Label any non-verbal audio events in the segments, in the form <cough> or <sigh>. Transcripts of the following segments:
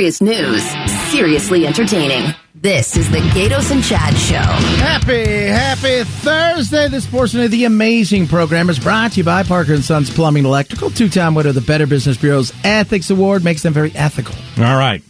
Serious news, seriously entertaining. This is the Gaydos and Chad Show. Happy, happy Thursday. This portion of the amazing program is brought to you by Parker and Sons Plumbing and Electrical. Two-time winner of the Better Business Bureau's Ethics Award makes them very ethical. All right.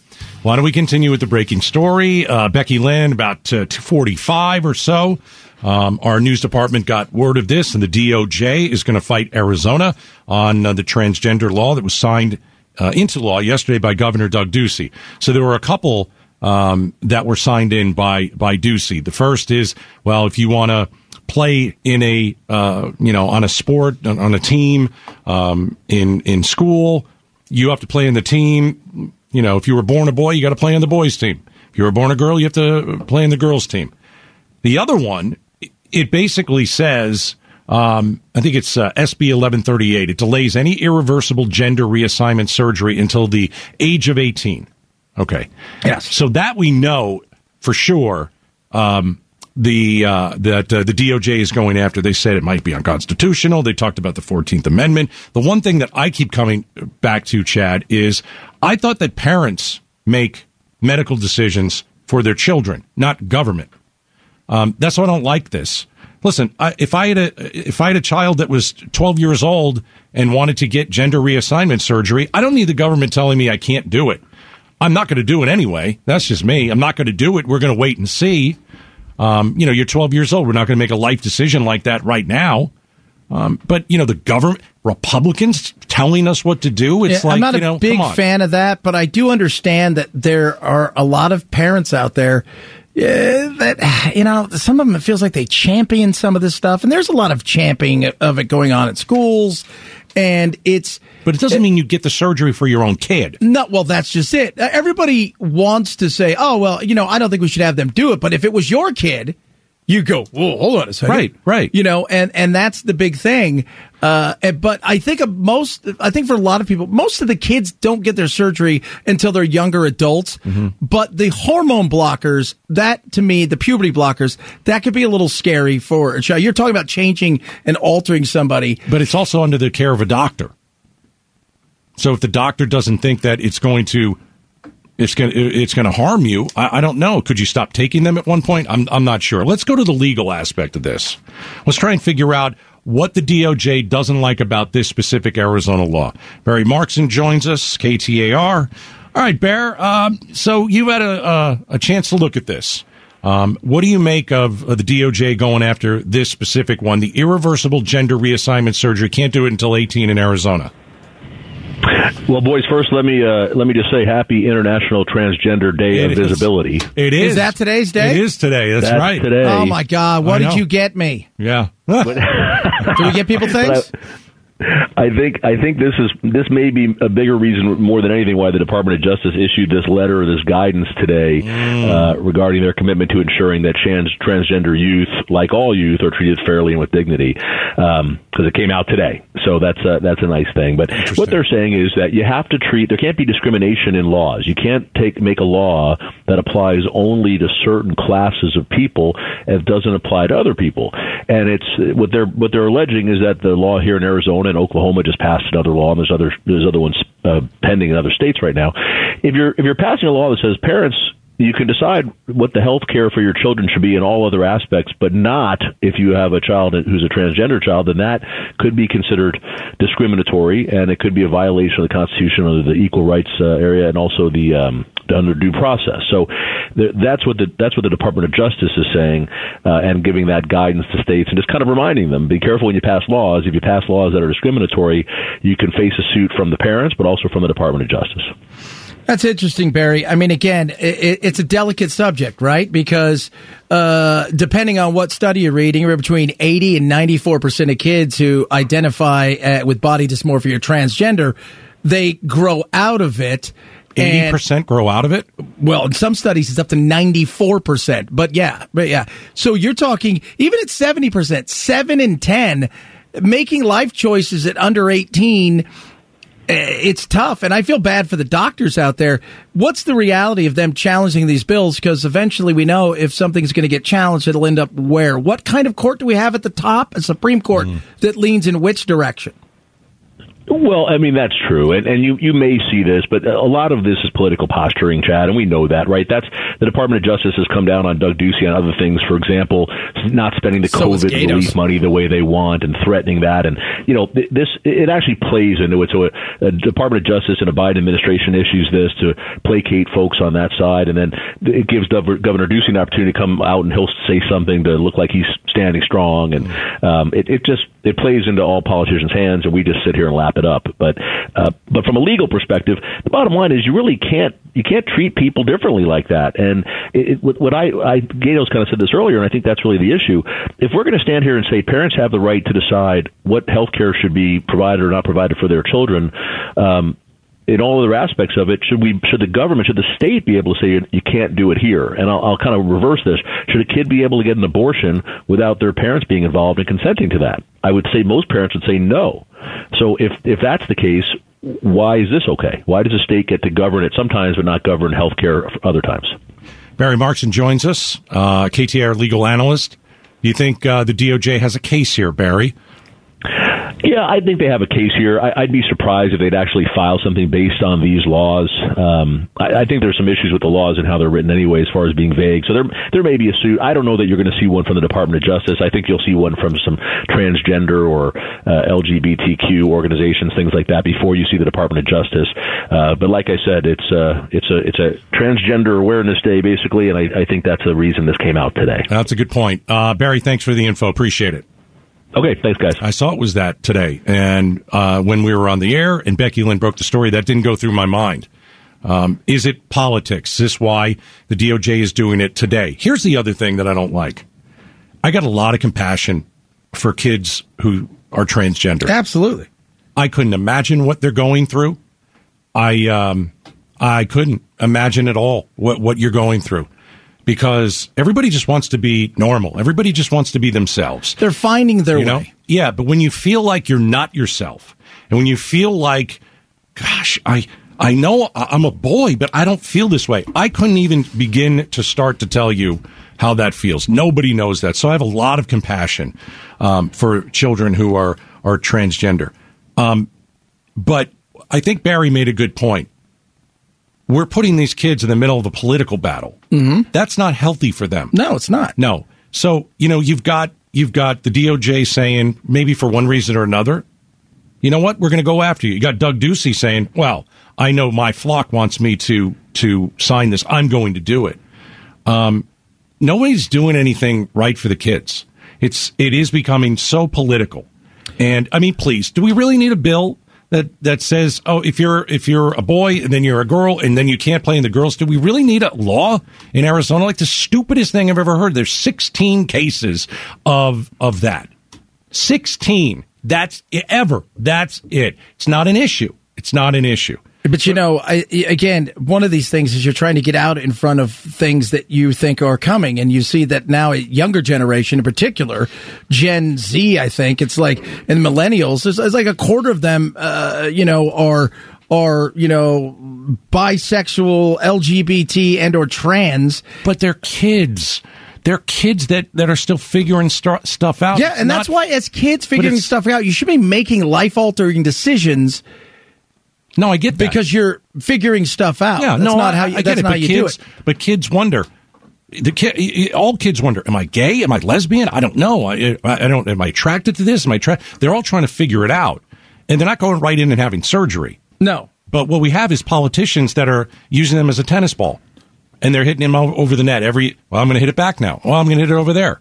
Why don't we continue with the breaking story? Uh, Becky Lynn, about uh, 245 or so. Um, our news department got word of this, and the DOJ is going to fight Arizona on uh, the transgender law that was signed uh, into law yesterday by Governor Doug Ducey. So there were a couple um, that were signed in by by Ducey. The first is, well, if you want to play in a uh, you know on a sport on a team um, in in school, you have to play in the team. You know, if you were born a boy, you got to play on the boys' team. If you were born a girl, you have to play in the girls' team. The other one, it basically says. Um, I think it's uh, SB 1138. It delays any irreversible gender reassignment surgery until the age of 18. Okay. Yes. So that we know for sure. Um, the uh, that uh, the DOJ is going after. They said it might be unconstitutional. They talked about the Fourteenth Amendment. The one thing that I keep coming back to, Chad, is I thought that parents make medical decisions for their children, not government. Um, that's why I don't like this. Listen, I, if I had a if I had a child that was 12 years old and wanted to get gender reassignment surgery, I don't need the government telling me I can't do it. I'm not going to do it anyway. That's just me. I'm not going to do it. We're going to wait and see. Um, you know, you're 12 years old. We're not going to make a life decision like that right now. Um, but you know, the government, Republicans telling us what to do. It's Yeah, like I'm not you know, a big fan of that, but I do understand that there are a lot of parents out there uh, that you know some of them it feels like they champion some of this stuff, and there's a lot of championing of it going on at schools, and it's But it doesn't mean you get the surgery for your own kid. no, well, that's just it. Everybody wants to say, "Oh, well, you know, I don't think we should have them do it." But if it was your kid, you go, "Whoa, hold on a second. Right, right. You know, and and that's the big thing. Uh, and- but I think most, I think for a lot of people, most of the kids don't get their surgery until they're younger adults. Mm-hmm. But the hormone blockers, that to me, the puberty blockers, that could be a little scary for a child. You're talking about changing and altering somebody. But it's also under the care of a doctor. So if the doctor doesn't think that it's going to it's going it's going to harm you, I, I don't know. Could you stop taking them at one point? I'm I'm not sure. Let's go to the legal aspect of this. Let's try and figure out what the DOJ doesn't like about this specific Arizona law. Barry Markson joins us, KTAR. All right, Bear. Um, so you've had a, a a chance to look at this. Um, what do you make of, of the DOJ going after this specific one, the irreversible gender reassignment surgery? Can't do it until 18 in Arizona. Well, boys, first let me uh, let me just say Happy International Transgender Day It of is. Visibility. It is. Is that today's day? It is today. That's, That's right. today. Oh my God! What did you get me? Yeah. <laughs> Do we get people <laughs> things? I think I think this is this may be a bigger reason more than anything why the Department of Justice issued this letter, or this guidance today uh, regarding their commitment to ensuring that trans, transgender youth, like all youth, are treated fairly and with dignity. Because it came out today, so that's a, that's a nice thing. But what they're saying is that you have to treat there can't be discrimination in laws. You can't take make a law that applies only to certain classes of people and doesn't apply to other people. And it's what they're what they're alleging is that the law here in Arizona and Oklahoma just passed another law, and there's other there's other ones uh, pending in other states right now. If you're if you're passing a law that says parents you can decide what the health care for your children should be in all other aspects, but not if you have a child who's a transgender child, then that could be considered discriminatory and it could be a violation of the Constitution under the equal rights uh, area and also the um, under due process. So th- that's what the that's what the Department of Justice is saying uh, and giving that guidance to states and just kind of reminding them: be careful when you pass laws. If you pass laws that are discriminatory, you can face a suit from the parents, but also from the Department of Justice. That's interesting, Barry. I mean, again, it, it's a delicate subject, right? Because uh, depending on what study you're reading, we're between 80 and 94 percent of kids who identify uh, with body dysmorphia or transgender, they grow out of it. Eighty percent grow out of it. well, in some studies, it's up to 94%. But yeah, but yeah. So you're talking, even at 70%, 7 in 10, making life choices at under 18, eh, it's tough. And I feel bad for the doctors out there. What's the reality of them challenging these bills? Because eventually we know if something's going to get challenged, it'll end up where? What kind of court do we have at the top? A Supreme Court that leans in which direction? Well, I mean that's true, and and you you may see this, but a lot of this is political posturing, Chad, and we know that, right? That's the Department of Justice has come down on Doug Ducey and other things. For example, not spending the So COVID relief money the way they want and threatening that, and you know this it actually plays into it. So a, a Department of Justice and a Biden administration issues this to placate folks on that side, and then it gives Gov- Governor Ducey an opportunity to come out and he'll say something to look like he's standing strong, and um, it, it just it plays into all politicians' hands, and we just sit here and lap it up. But uh, but from a legal perspective, the bottom line is you really can't you can't treat people differently like that. And it, it, what I, I Gaydos kind of said this earlier, and I think that's really the issue. If we're going to stand here and say parents have the right to decide what health care should be provided or not provided for their children. Um, in all other aspects of it, should we, should the government, should the state be able to say you, can't do it here? And I'll, I'll kind of reverse this. Should a kid be able to get an abortion without their parents being involved and consenting to that? I would say most parents would say no. So if if that's the case, why is this okay? Why does the state get to govern it sometimes but not govern health care other times? Barry Markson joins us, uh, KTAR legal analyst. Do you think uh, the DOJ has a case here, Barry? Yeah, I think they have a case here. I, I'd be surprised if they'd actually file something based on these laws. Um, I, I think there's some issues with the laws and how they're written anyway, as far as being vague. So there, there may be a suit. I don't know that you're going to see one from the Department of Justice. I think you'll see one from some transgender or uh, LGBTQ organizations, things like that, before you see the Department of Justice. Uh, but like I said, it's uh, it's a it's a transgender awareness day basically, and I, I think that's the reason this came out today. That's a good point. Uh, Barry, thanks for the info. Appreciate it. Okay, thanks, guys. I saw it was that today. And uh, when we were on the air and Becky Lynn broke the story, that didn't go through my mind. Um, is it politics? Is this why the DOJ is doing it today? Here's the other thing that I don't like. I got a lot of compassion for kids who are transgender. Absolutely. I couldn't imagine what they're going through. I um, I couldn't imagine at all what what you're going through because everybody just wants to be normal. Everybody just wants to be themselves. They're finding their You know? way. Yeah, but when you feel like you're not yourself, and when you feel like, gosh, I I know I'm a boy, but I don't feel this way. I couldn't even begin to start to tell you how that feels. Nobody knows that. So I have a lot of compassion um, for children who are are transgender. Um, but I think Barry made a good point. We're putting these kids in the middle of a political battle. Mm-hmm. That's not healthy for them. No, it's not. No. So, you know, you've got you've got the DOJ saying maybe for one reason or another, you know what, we're going to go after you. You got Doug Ducey saying, "Well, I know my flock wants me to to sign this. I'm going to do it." Um, nobody's doing anything right for the kids. It's it is becoming so political. And I mean, please, do we really need a bill that that says, "Oh, if you're if you're a boy and then you're a girl and then you can't play in the girls"? Do we really need a law in Arizona? Like the stupidest thing I've ever heard. There's 16 cases of of that. 16. That's ever. That's it. It's not an issue. It's not an issue. But you know, I, again, one of these things is you're trying to get out in front of things that you think are coming, and you see that now a younger generation, in particular, Gen Z, I think it's like, and millennials, it's, it's like a quarter of them, uh, you know, are are you know bisexual, LGBT, and or trans. But they're kids. They're kids that, that are still figuring st- stuff out. Yeah, and not- that's why, as kids figuring stuff out, you should be making life altering decisions No, I get that. because you're figuring stuff out. Yeah, that's no, not I, how you, I get that's it. not But how you kids, do it. but kids wonder. The kid, all kids wonder: Am I gay? Am I lesbian? I don't know. I, I don't. Am I attracted to this? Am I? Tra-? They're all trying to figure it out, and they're not going right in and having surgery. No, But what we have is politicians that are using them as a tennis ball, and they're hitting him over the net every. Well, I'm going to hit it back now. Well, I'm going to hit it over there.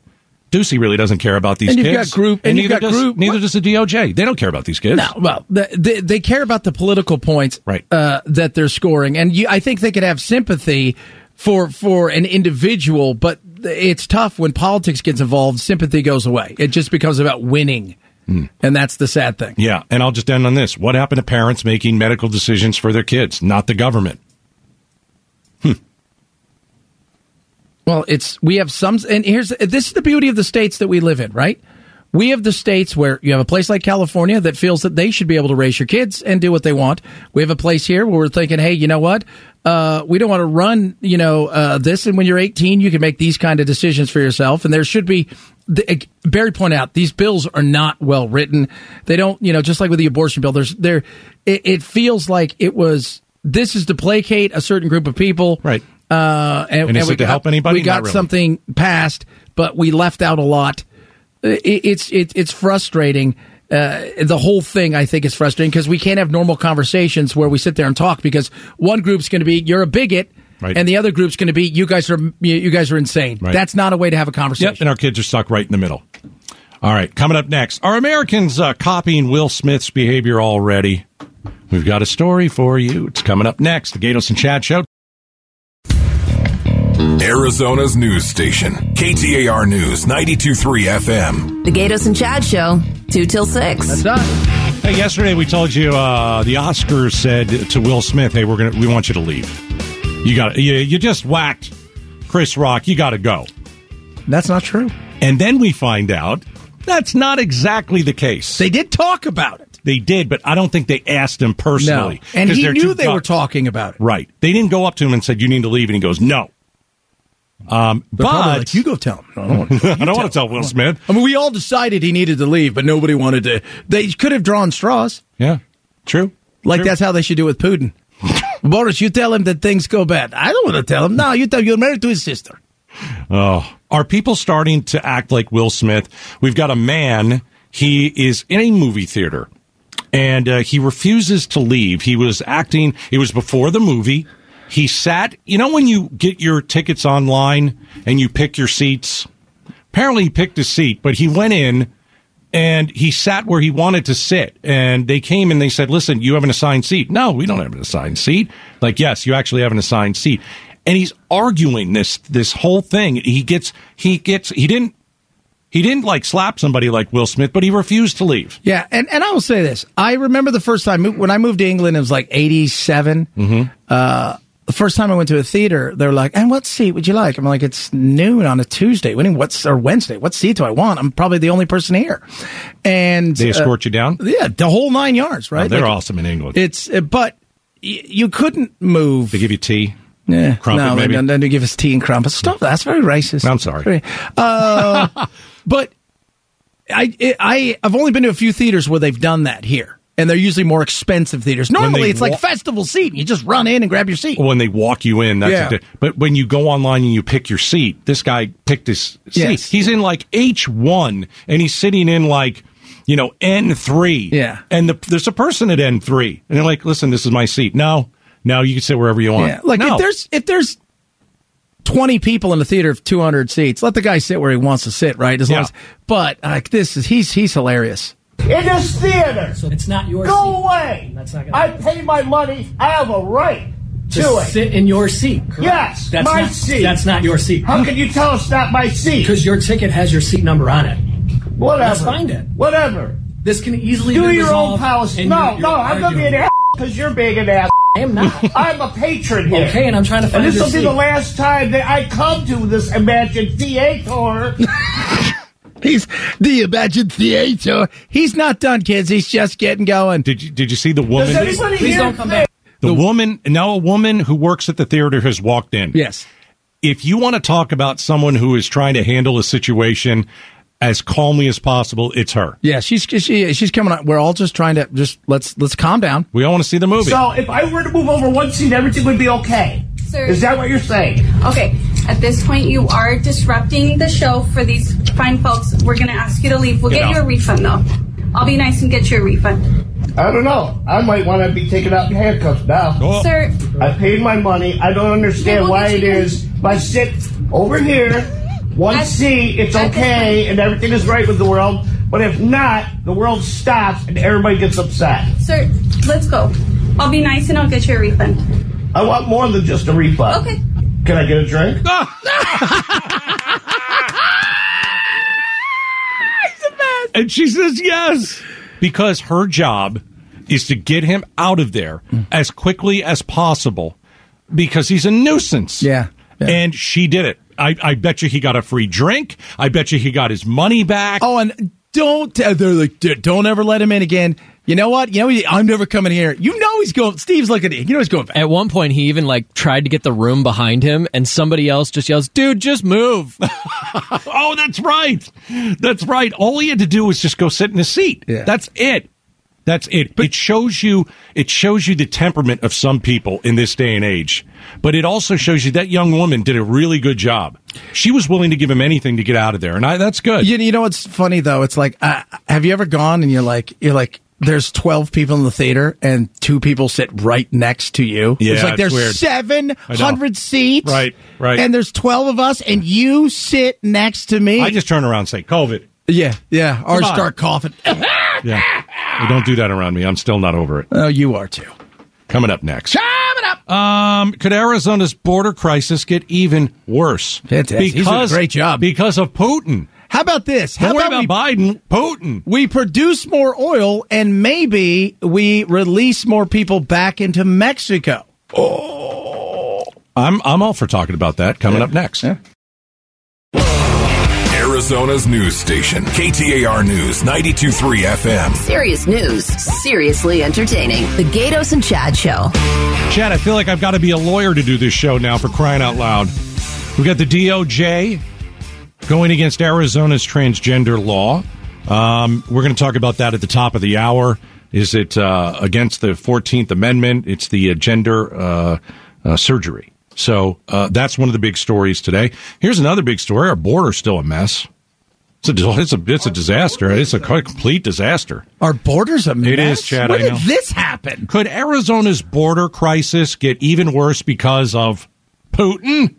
Ducey really doesn't care about these And you've kids. got group- and you've neither got does, group- Neither does the DOJ. They don't care about these kids. No, well, they, they care about the political points Right. uh, that they're scoring, and you, I think they could have sympathy for for an individual, but it's tough when politics gets involved. Sympathy goes away. It just becomes about winning, and that's the sad thing. Yeah, and I'll just end on this. What happened to parents making medical decisions for their kids, not the government? Well, it's we have some, and here's this is the beauty of the states that we live in, right? We have the states where you have a place like California that feels that they should be able to raise your kids and do what they want. We have a place here where we're thinking, hey, you know what? Uh, we don't want to run, you know, uh, this. And when you're 18, you can make these kind of decisions for yourself. And there should be the, Barry pointed out these bills are not well written. They don't, you know, just like with the abortion bill. There's there, it, it feels like it was. This is to placate a certain group of people, Right. Uh, and, And is we it to got, help anybody? We got really. something passed, but we left out a lot. It, it's it, it's frustrating. Uh, the whole thing, I think, is frustrating because we can't have normal conversations where we sit there and talk because one group's going to be you're a bigot, Right. and the other group's going to be you guys are you, you guys are insane. Right. That's not a way to have a conversation. Yep, and our kids are stuck right in the middle. All right, coming up next, are Americans uh, copying Will Smith's behavior already? We've got a story for you. It's coming up next. The Gaydos and Chad Show. Arizona's news station, KTAR News 923 FM. The Gaydos and Chad Show, 2 till 6. That's done. Hey, yesterday we told you uh, the Oscars said to Will Smith, "Hey, we're gonna we want you to leave. You got you, you just whacked Chris Rock. You got to go." That's not true. And then we find out that's not exactly the case. They did talk about it. They did, but I don't think they asked him No, personally. and 'Cause he knew they gu- were talking about it. Right. They didn't go up to him and said, "You need to leave," and he goes, "No." Um, They're but like, you go tell him. <laughs> I don't want to. I don't want to tell Will Smith. I mean, we all decided he needed to leave, but nobody wanted to. They could have drawn straws. Yeah, true. Like True. that's how they should do with Putin. <laughs> Boris, you tell him that things go bad. I don't want to tell him. No, you tell him you're married to his sister. Oh, are people starting to act like Will Smith? We've got a man. He is in a movie theater, and uh, he refuses to leave. He was acting. It was before the movie. He sat. You know when you get your tickets online and you pick your seats. Apparently, he picked a seat, but he went in and he sat where he wanted to sit. And they came and they said, "Listen, you have an assigned seat." No, we don't have an assigned seat. Like, yes, you actually have an assigned seat. And he's arguing this this whole thing. He gets he gets he didn't he didn't like slap somebody like Will Smith, but he refused to leave. Yeah, and, and I will say this. I remember the first time when I moved to England, it was like 87. Mm-hmm. Uh, the first time I went to a theater, they were like, and what seat would you like? I'm like, it's noon on a Tuesday. When, what's, or Wednesday. What seat do I want? I'm probably the only person here. And They uh, escort you down. yeah, the whole nine yards, right? Oh, they're Like, awesome in England. It's, uh, but y- you couldn't move. they give you tea. Yeah, Crumpet, no, maybe? Then, then they give us tea and crumpets. Stop. That's very racist. I'm sorry. Uh, <laughs> but I, I, I've only been to a few theaters where they've done that here, and they're usually more expensive theaters. Normally, it's like festival seat. You just run in and grab your seat. when they walk you in. That's Yeah. di- but when you go online and you pick your seat, this guy picked his seat. Yes. He's in like H one, and he's sitting in like you know N three. Yeah. and the, there's a person at N three, and they're like, "Listen, this is my seat." No, no, you can sit wherever you want. Yeah, like No. if there's if there's. 20 people in a theater of 200 seats. Let the guy sit where he wants to sit, right? As long Yeah. as, but like this is he's he's hilarious. In this theater. So it's not your seat. Go seat. away. That's not gonna I happen. pay my money. I have a right to, to it. sit in your seat. Correct? Yes, that's my not, seat. That's not your seat. How can you tell it's not my seat? Because your ticket has your seat number on it. Whatever. Let's find it. Whatever. This can easily Do be your own policy. No, your- no, I'm gonna be an ass because you're being an ass. I am not. <laughs> I'm a patron here. Okay, and I'm trying to find And this will be seat. the last time that I come to this imagined theater. <laughs> He's the Imagine Theater. He's not done, kids. He's just getting going. Did you did you see the woman? Does anybody Please here don't come think- back. the woman now a woman who works at the theater has walked in. Yes. if you want to talk about someone who is trying to handle a situation as calmly as possible, it's her. Yeah, she's she, she's coming on. We're all just trying to just let's let's calm down. We all want to see the movie. So if I were to move over one seat, everything would be okay. Sir. Is that what you're saying? Okay, at this point, you are disrupting the show for these fine folks. We're going to ask you to leave. We'll Get get you a refund, though. I'll be nice and get you a refund. I don't know. I might want to be taken out in handcuffs now. Oh, Sir, I paid my money. I don't understand Yeah, we'll why it is. it you. If I sit over here, one At- seat, it's at this okay, point- and everything is right with the world. But if not, the world stops and everybody gets upset. sir, let's go. I'll be nice and I'll get you a refund. I want more than just a refund. Okay. Can I get a drink? <laughs> <laughs> and she says yes because her job is to get him out of there mm. as quickly as possible because he's a nuisance. Yeah, yeah. And she did it. I, I bet you he got a free drink. I bet you he got his money back. Oh, and don't they're like don't ever let him in again. You know what? You know, he- I'm never coming here. You know he's going. Steve's looking at you. You know he's going back. At one point, he even like tried to get the room behind him, and somebody else just yells, "Dude, just move!" <laughs> Oh, that's right. That's right. All he had to do was just go sit in his seat. Yeah. That's it. That's it. it shows you it shows you the temperament of some people in this day and age. But it also shows you that young woman did a really good job. She was willing to give him anything to get out of there, and I, that's good. You, you know what's funny though? It's like, uh, have you ever gone and you're like, you're like, there's 12 people in the theater and two people sit right next to you. Yeah, it's like there's weird. 700 seats. Right, right. And there's 12 of us and you sit next to me. I just turn around and say COVID. yeah, yeah. Or Come on. start coughing. <laughs> Yeah. Hey, don't do that around me. I'm still not over it. oh, you are too. Coming up next. Coming up. Um, could Arizona's border crisis get even worse? Fantastic. He's doing a great job. Because of Putin. How about this? How Don't about, about we, Biden. Putin. we produce more oil and maybe we release more people back into Mexico? Oh. I'm I'm all for talking about that. Coming up next. Arizona's news station, KTAR News 923 FM. Serious news, seriously entertaining. The Gaydos and Chad Show. Chad, I feel like I've got to be a lawyer to do this show now for crying out loud. We got the DOJ going against Arizona's transgender law. Um, we're going to talk about that at the top of the hour. Is it uh, against the 14th Amendment? It's the uh, gender uh, uh, surgery. So uh, that's one of the big stories today. Here's another big story. Our border's still a mess. It's a, it's a, it's a disaster. It's a complete disaster. Our borders a mess. It is, Chad, When I did this happen? Could Arizona's border crisis get even worse because of Putin?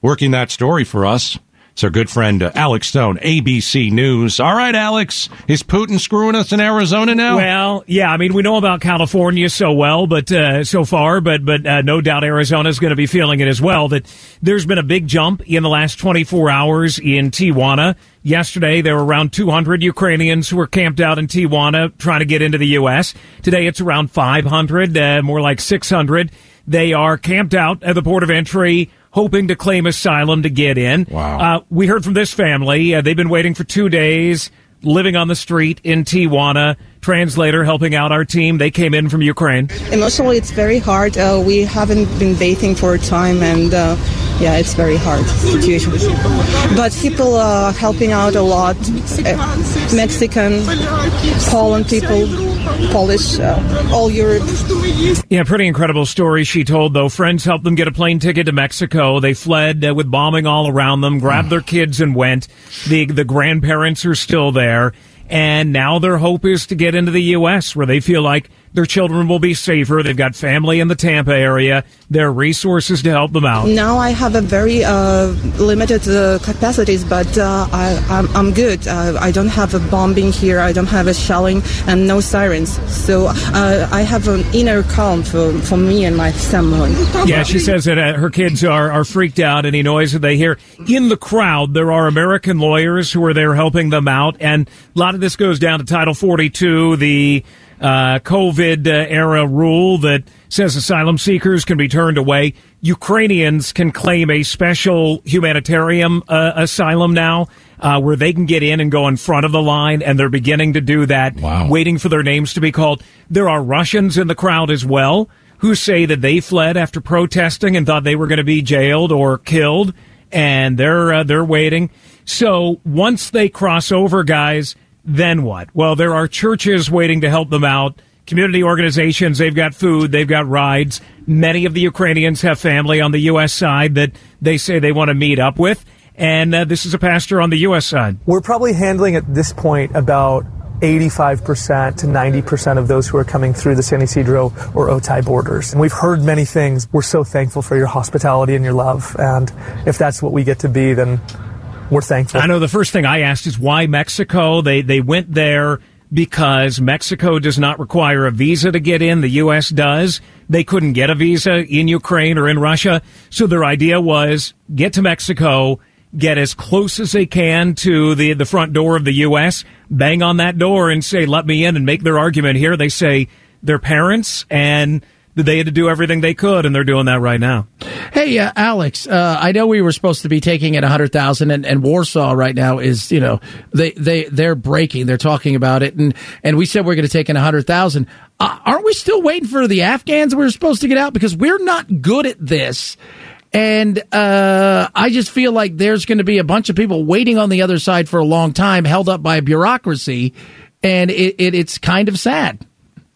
Working that story for us. It's our good friend uh, Alex Stone, ABC News. All right, Alex, is Putin screwing us in Arizona now? Well, yeah, I mean, we know about California so well, but uh, so far, but but uh, no doubt Arizona's going to be feeling it as well. That there's been a big jump in the last 24 hours in Tijuana. Yesterday, there were around 200 Ukrainians who were camped out in Tijuana trying to get into the U.S. Today, it's around 500, uh, more like 600. They are camped out at the port of entry hoping to claim asylum to get in. Wow. Uh, we heard from this family. Uh, they've been waiting for two days, living on the street in Tijuana. Translator helping out our team. They came in from Ukraine. Emotionally, it's very hard. Uh, we haven't been bathing for a time, and uh, yeah, it's very hard situation. But people are helping out a lot. Uh, Mexican, Poland people, Polish, uh, all Europe. Yeah, pretty incredible story she told, though. Friends helped them get a plane ticket to Mexico. They fled uh, with bombing all around them, grabbed their kids and went. The, the grandparents are still there. And now their hope is to get into the U.S., where they feel like their children will be safer. They've got family in the Tampa area. There are resources to help them out. Now I have a very uh, limited uh, capacities, but uh, I, I'm, I'm good. Uh, I don't have a bombing here. I don't have a shelling and no sirens. So uh, I have an inner calm for, for me and my family. Yeah, she says that uh, her kids are, are freaked out. Any noise that they hear in the crowd, there are American lawyers who are there helping them out, and a lot of this goes down to Title 42, the uh, COVID uh, era rule that says asylum seekers can be turned away. Ukrainians can claim a special humanitarian uh, asylum now. Uh, where they can get in and go in front of the line, and they're beginning to do that, Wow. waiting for their names to be called. There are Russians in the crowd as well who say that they fled after protesting and thought they were going to be jailed or killed, and they're uh, they're waiting. So once they cross over, guys, then what? Well, there are churches waiting to help them out. Community organizations, they've got food, they've got rides. Many of the Ukrainians have family on the U.S. side that they say they want to meet up with. And uh, this is a pastor on the U.S. side. We're probably handling at this point about 85% to 90% of those who are coming through the San Ysidro or Otay borders. And we've heard many things. We're so thankful for your hospitality and your love. And if that's what we get to be, then we're thankful. I know the first thing I asked is why Mexico? They they went there because Mexico does not require a visa to get in. The U.S. does. They couldn't get a visa in Ukraine or in Russia. So their idea was get to Mexico, get as close as they can to the, the front door of the U.S., bang on that door and say, let me in and make their argument here. They say their parents and they had to do everything they could, and they're doing that right now. Hey, uh, Alex, uh, I know we were supposed to be taking at 100,000 and, and Warsaw right now is, you know, they, they, they're breaking. They're talking about it. And, and we said we're going to take in a 100,000. Uh, aren't we still waiting for the Afghans we were supposed to get out? Because we're not good at this. And uh, I just feel like there's going to be a bunch of people waiting on the other side for a long time, held up by bureaucracy. And it, it, it's kind of sad.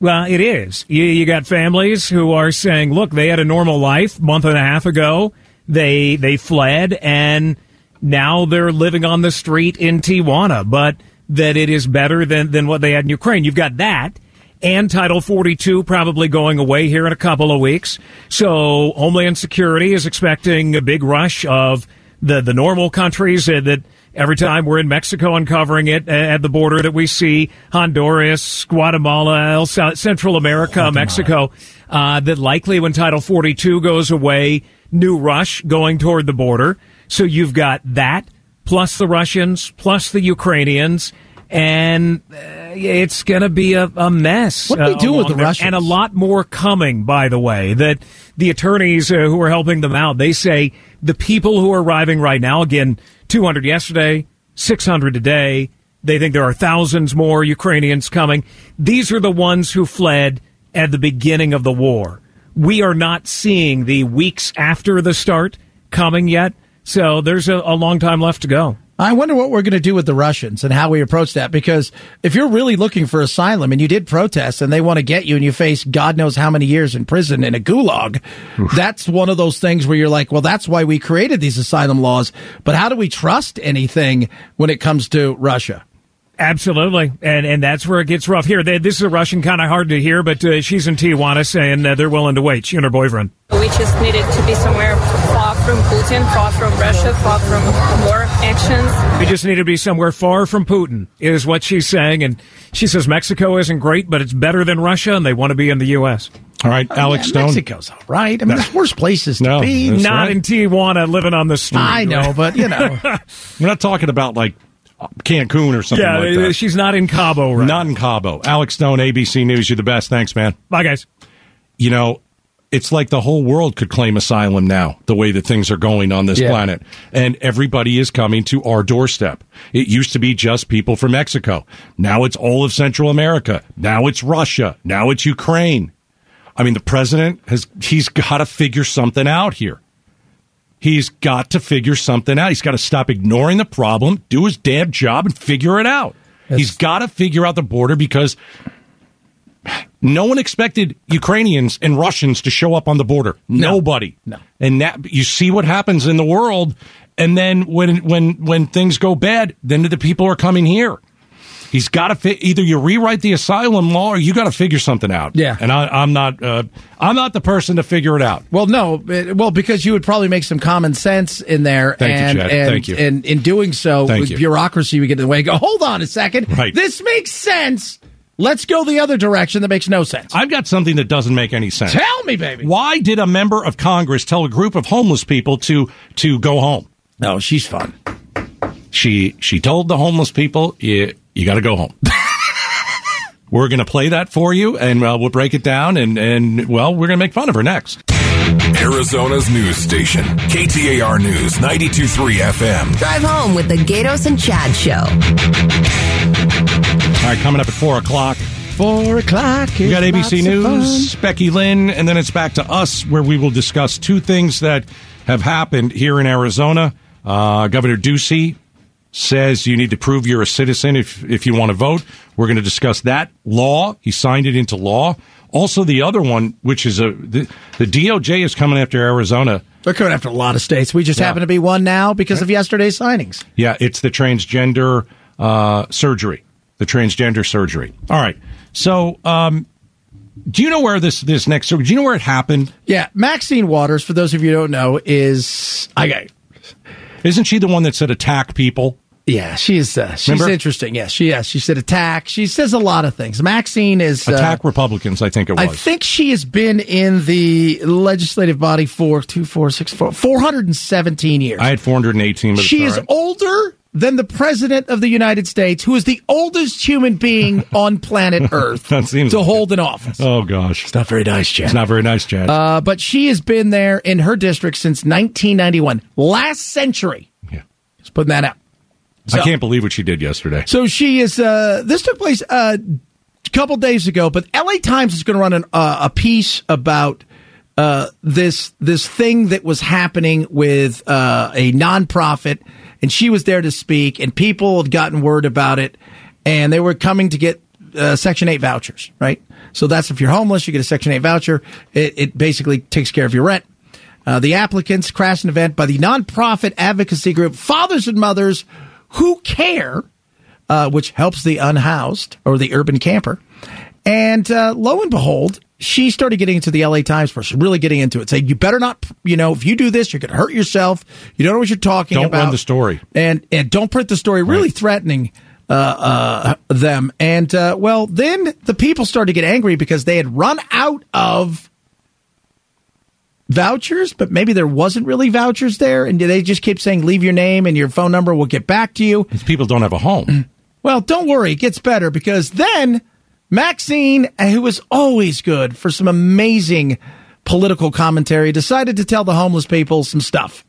Well, it is. You, you got families who are saying, look, they had a normal life month and a half ago. They they fled and now they're living on the street in Tijuana, but that it is better than, than what they had in Ukraine. You've got that and Title 42 probably going away here in a couple of weeks. So Homeland Security is expecting a big rush of the, the normal countries that every time we're in Mexico uncovering it at the border that we see Honduras, Guatemala, El Central America, Guatemala. Mexico, uh, that likely when Title 42 goes away, new rush going toward the border. So you've got that plus the Russians plus the Ukrainians and uh, it's going to be a, a, mess. What do we uh, do with the there. Russians? And a lot more coming, by the way. That the attorneys uh, who are helping them out, they say the people who are arriving right now, again, 200 yesterday, 600 today. They think there are thousands more Ukrainians coming. These are the ones who fled at the beginning of the war. We are not seeing the weeks after the start coming yet. So there's a, a long time left to go. I wonder what we're going to do with the Russians and how we approach that. Because if you're really looking for asylum and you did protest and they want to get you and you face God knows how many years in prison in a gulag, Oof. that's one of those things where you're like, well, that's why we created these asylum laws. But how do we trust anything when it comes to Russia? Absolutely, and and that's where it gets rough. Here, they, this is a Russian, kind of hard to hear, but uh, she's in Tijuana saying uh, they're willing to wait. She and her boyfriend. We just needed to be somewhere far from Putin, far from Russia, far from war actions. We just need to be somewhere far from Putin, is what she's saying, and she says Mexico isn't great, but it's better than Russia, and they want to be in the U.S. All right, oh, Alex yeah, Stone. Mexico's all right. I mean, no. there's worse places to no, be. Not right. in Tijuana, living on the street. I know, right? but you know, <laughs> we're not talking about like Cancun or something yeah, like that. Uh, she's not in Cabo, right? Not in Cabo. Alex Stone, ABC News. You're the best. Thanks, man. Bye, guys. You know, it's like the whole world could claim asylum now, the way that things are going on this Yeah. planet. And everybody is coming to our doorstep. It used to be just people from Mexico. Now it's all of Central America. Now it's Russia. Now it's Ukraine. I mean, the president has, he's got to figure something out here. He's got to figure something out. He's got to stop ignoring the problem, do his damn job, and figure it out. He's got to figure out the border because no one expected Ukrainians and Russians to show up on the border. Nobody. No. And that you see what happens in the world, and then when when when things go bad, then the people are coming here. He's got to fi- either you rewrite the asylum law or you got to figure something out. Yeah. and I, I'm not uh, I'm not the person to figure it out. Well, no, it- well, because you would probably make some common sense in there, Thank you, and Chad. and, Thank you. and in doing so, Thank with you. bureaucracy, we get in the way. Go, hold on a second, Right. This makes sense. Let's go the other direction that makes no sense. I've got something that doesn't make any sense. Tell me, baby. Why did a member of Congress tell a group of homeless people to to go home? No, she's fun. She she told the homeless people, you you got to go home. <laughs> we're going to play that for you, and uh, we'll break it down, and and well, we're going to make fun of her next. Arizona's news station, KTAR News 92.3 FM. Drive home with the Gaydos and Chad Show. All right, coming up at four o'clock. Four o'clock. We got ABC News, Becky Lynn, and then it's back to us where we will discuss two things that have happened here in Arizona. Uh, Governor Ducey says you need to prove you're a citizen if if you want to vote. We're going to discuss that law. He signed it into law. Also, the other one, which is a the, the DOJ is coming after Arizona. They're coming after a lot of states. We just Yeah. happen to be one now because of yesterday's signings. Yeah, it's the transgender uh, surgery, the transgender surgery. All right. So, um, do you know where this this next? Do you know where it happened? Yeah, Maxine Waters, for those of you who don't know, is I got. Isn't she the one that said attack people? Yeah, she's uh, she's Remember? interesting. Yes, she yes she said attack. She says a lot of things. Maxine is uh, Attack Republicans, I think it was. I think she has been in the legislative body for two, four, six, four, 417 years. I had 418, but she is right. older than the president of the United States, who is the oldest human being <laughs> on planet Earth, That seems to like hold an office. Oh gosh, it's not very nice, Chad. It's not very nice, Chad. Uh, but she has been there in her district since 1991, last century. Yeah, just putting that out. I can't believe what she did yesterday. So she is. Uh, this took place uh, a couple days ago, but LA Times is going to run an, uh, a piece about uh, this this thing that was happening with uh, a nonprofit, and she was there to speak, and people had gotten word about it, and they were coming to get uh, Section Eight vouchers, right? So that's if you're homeless, you get a Section Eight voucher. It, it basically takes care of your rent. Uh, the applicants crashed an event by the nonprofit advocacy group Fathers and Mothers Who Care, uh, which helps the unhoused or the urban camper. And uh, lo and behold, she started getting into the LA Times person, really getting into it, saying, "You better not, you know, if you do this, you're going to hurt yourself. You don't know what you're talking Don't about. run the story. and and don't print the story." Really threatening uh, uh, them. And uh, well, then the people started to get angry because they had run out of vouchers, but maybe there wasn't really vouchers there, and they just kept saying, "Leave your name and your phone number. We'll get back to you." These people don't have a home. Well, don't worry, it gets better because then Maxine, who was always good for some amazing political commentary, decided to tell the homeless people some stuff.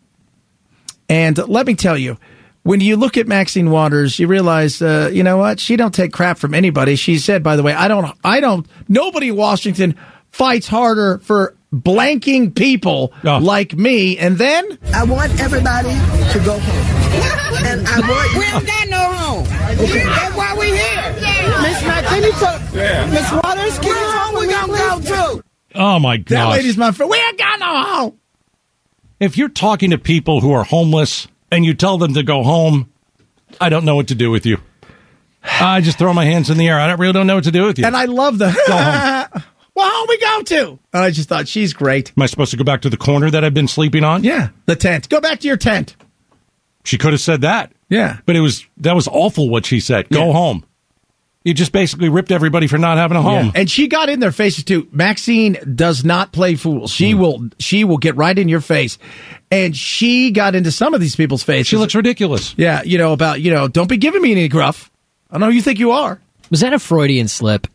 And let me tell you, when you look at Maxine Waters, you realize, uh, you know what? She don't take crap from anybody. She said, by the way, I don't, I don't. Nobody in Washington fights harder for blanking people oh. like me. And then I want everybody to go home. And I <laughs> want. We don't got no home. Okay. That's why we here. Miss Mac, can you talk? Miss Waters, can you home we gonna go to? Oh my that gosh! lady's my friend. We ain't got no home. If you're talking to people who are homeless and you tell them to go home, I don't know what to do with you. I just throw my hands in the air. I don't really don't know what to do with you. And I love the. <laughs> Go home. well, home we go to. And I just thought she's great. Am I supposed to go back to the corner that I've been sleeping on? Yeah, the tent. Go back to your tent. She could have said that. Yeah. But it was that was awful what she said. Go Yeah. home. You just basically ripped everybody for not having a home. Yeah. And she got in their faces too. Maxine does not play fools. She hmm. will she will get right in your face. And she got into some of these people's faces. She looks ridiculous. Yeah, you know, about, you know, don't be giving me any gruff. I know who you think you are. Was that a Freudian slip?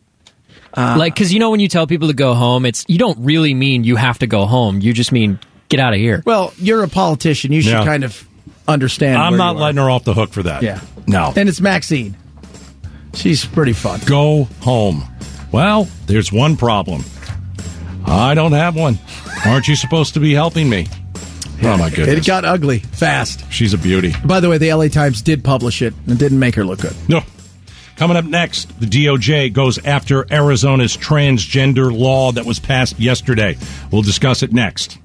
Uh, like, because you know, when you tell people to go home, it's you don't really mean you have to go home. You just mean get out of here. Well, you're a politician. You should Yeah. kind of understand. I'm where not you are. letting her off the hook for that. Yeah. No. And it's Maxine. She's pretty fun. Go home. Well, there's one problem. I don't have one. Aren't you supposed to be helping me? Oh my goodness. It got ugly fast. She's a beauty. By the way, the LA Times did publish it and didn't make her look good. No. Coming up next, the DOJ goes after Arizona's transgender law that was passed yesterday. We'll discuss it next.